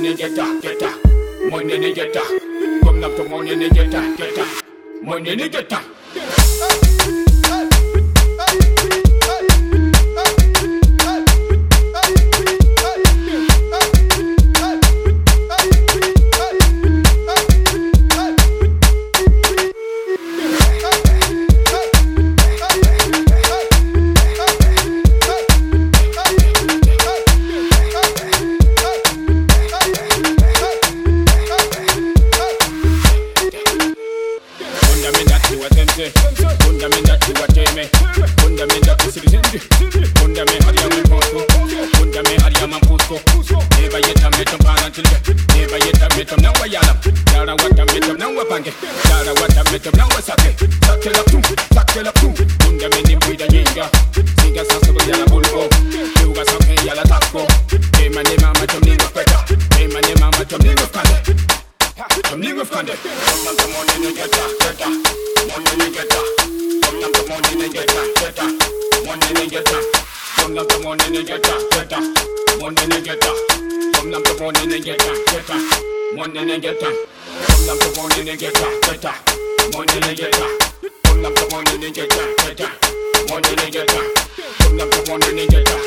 Money in geta, geta. Morning in geta. Come up to money in geta, geta. Morning in geta. Never yet I'm met up until you Never yet I'm met up now I am Dara what I'm met up now I bang it Dara what I'm met up now I suck it Suck it up too, suck it up too Dunga mini with a yinga Singa sasa kwa yala bulbo Yuga sasa yala tako Nema nema matum ningo peka Nema nema matum ningo kande Matum ningo kande Come on come on and get that, get that Come on and get that Come on come on and get that, get that Come on and get that Come now, come on in and get that, get that. Come on in and get that. Come now, come on in and get that, get that. Come on in and get that. Come now, come on in and get that, get that. Come and get that. Come now, come on in and get that, get that. Come and get that. Come now, come on in and get that.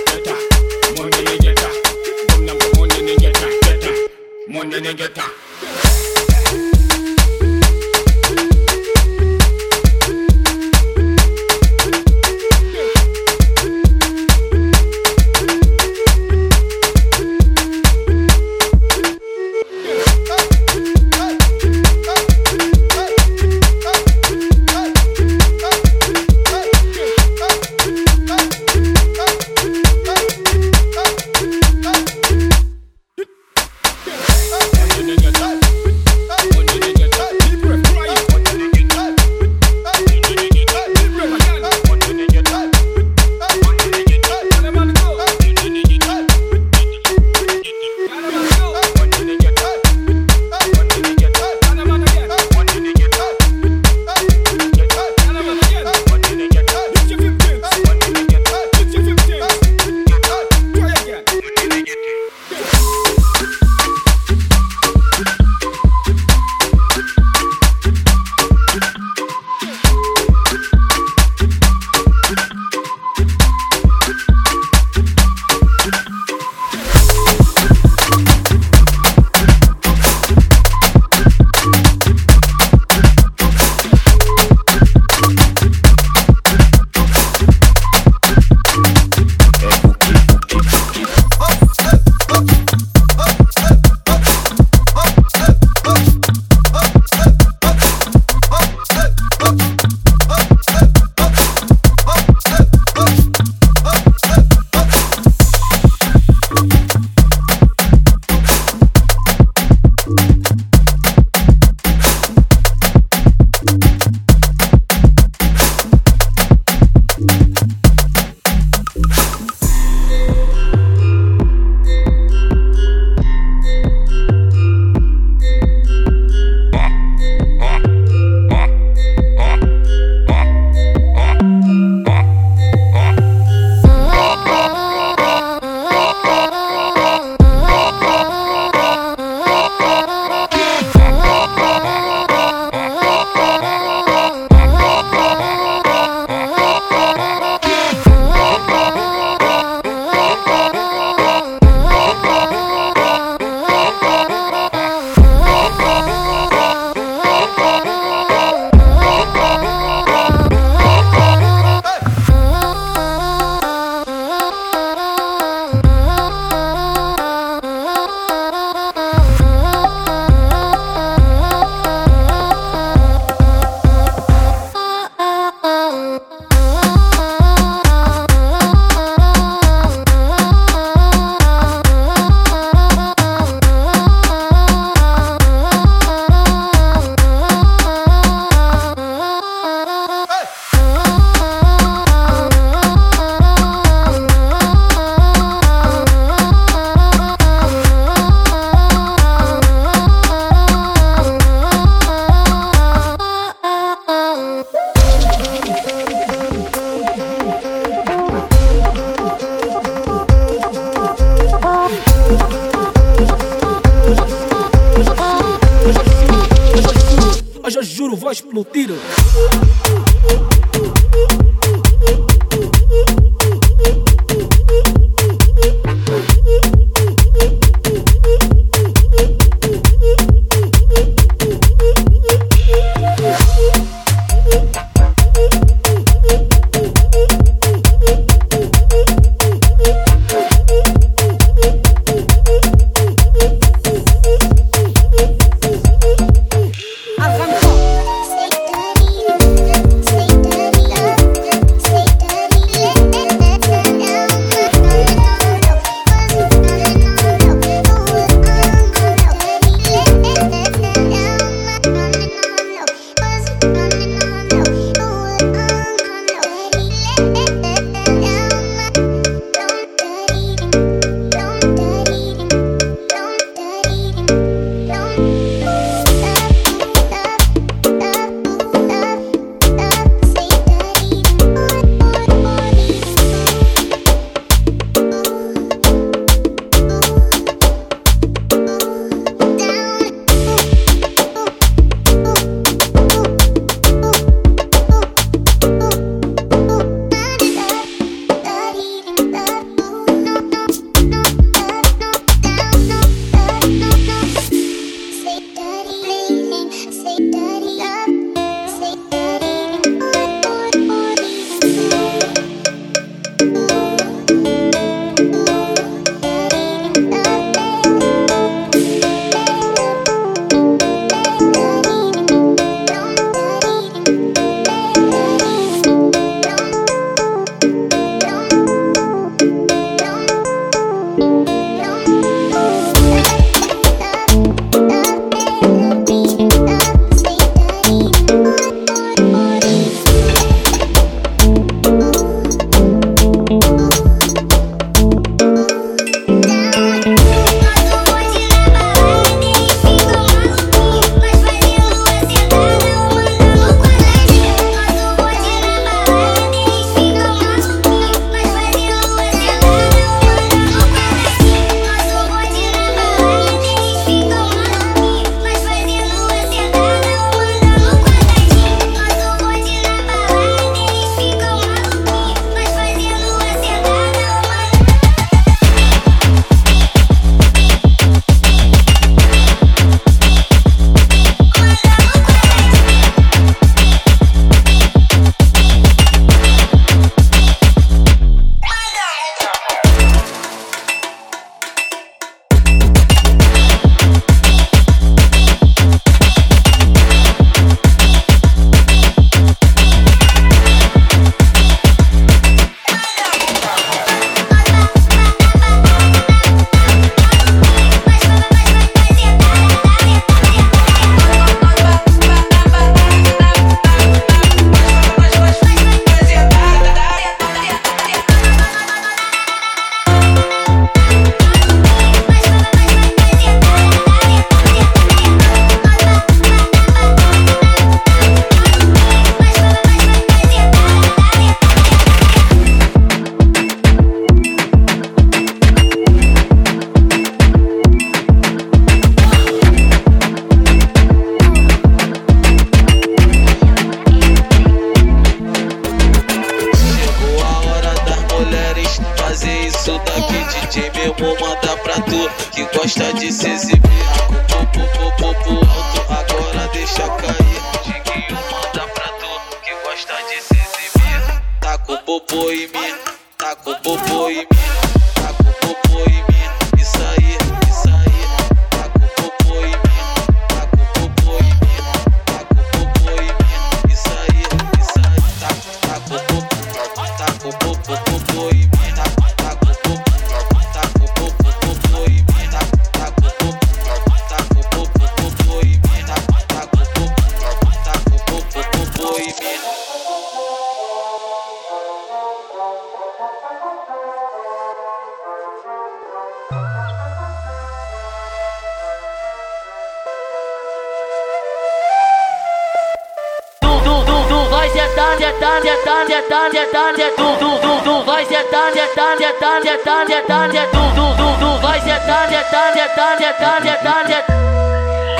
tá, cê tá, cê tá, cê dum, dum, dum, dum, vai, cê tá, cê tá, cê tá, cê tá, cê tá, cê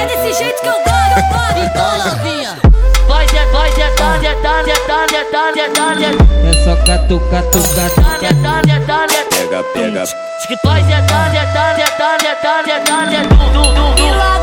É desse jeito que eu gosto, eu gosto, então novinha. Vai, cê, vai, cê tá, cê tá, cê tá, cê tá, cê tá, cê É só catuca, tuca, tuca. Cê tá, cê tá, cê Pega, pega. Vai, cê tá, cê tá, cê tá, cê tá, cê tá, cê dum, dum, dum, dum.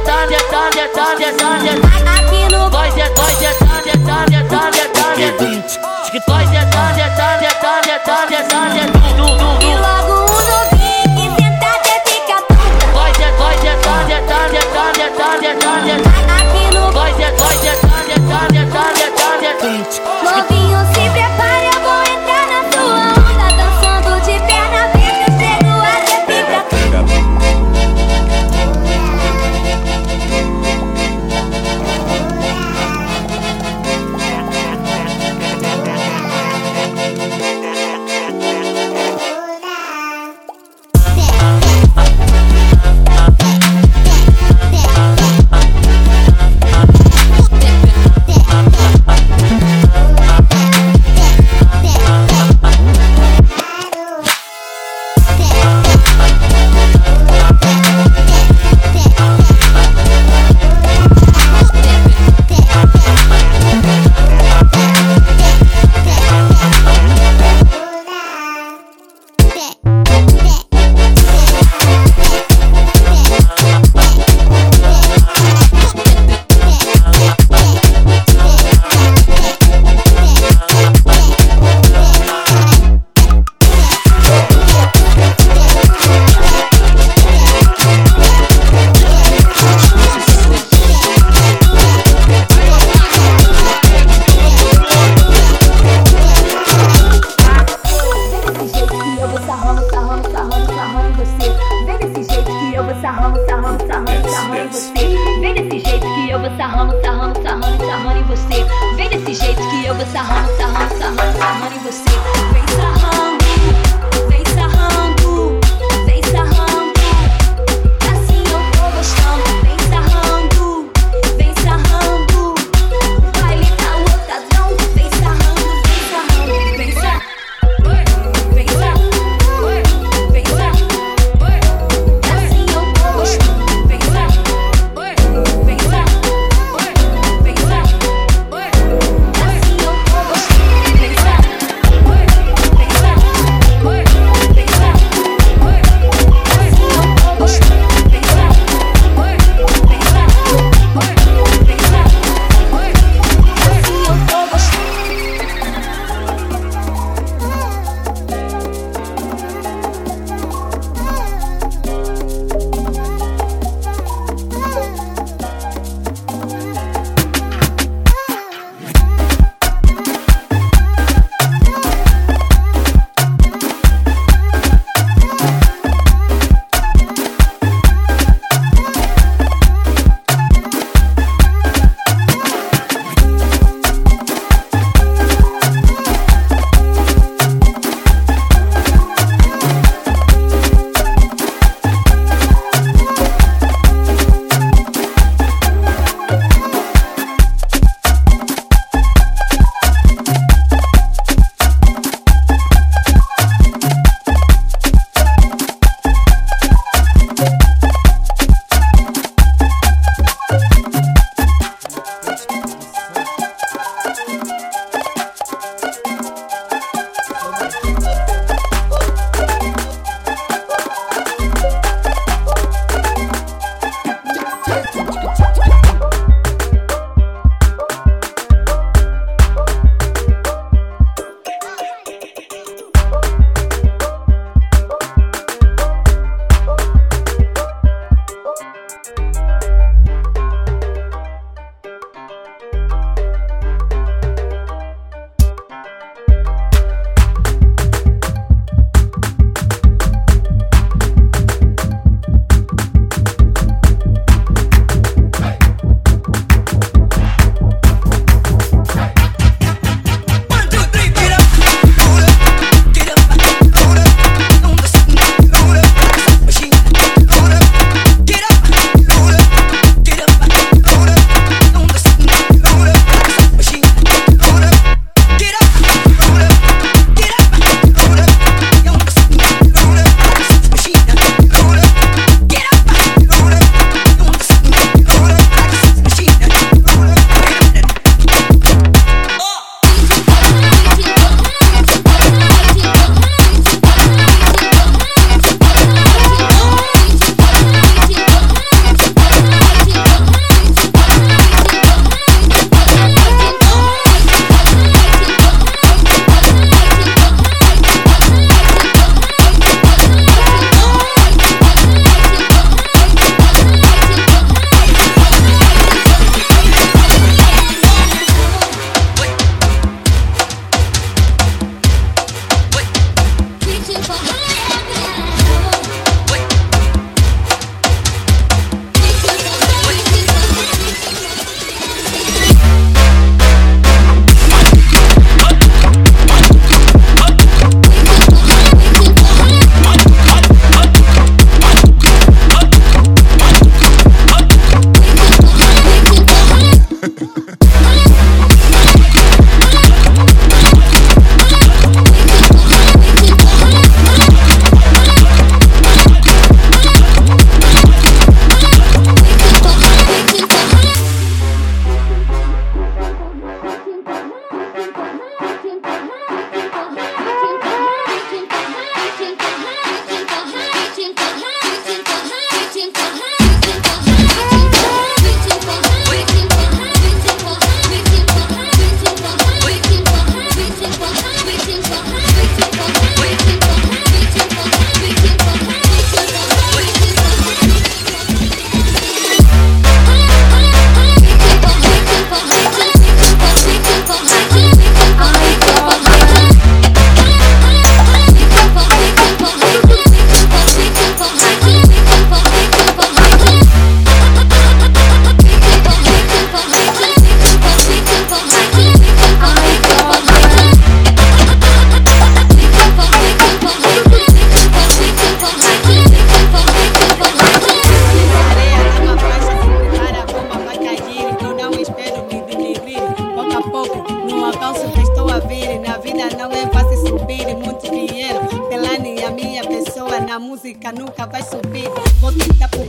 Aqui no Aqui no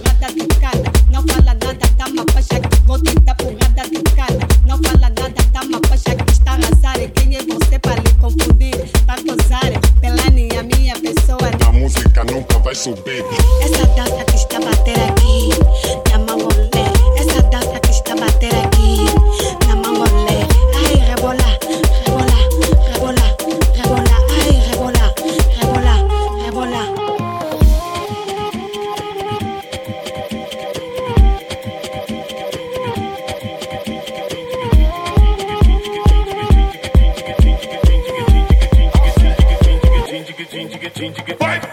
nada de cara, no fala nada, dama pa' vou tentar jigga, jigga, jigga, jigga, jigga.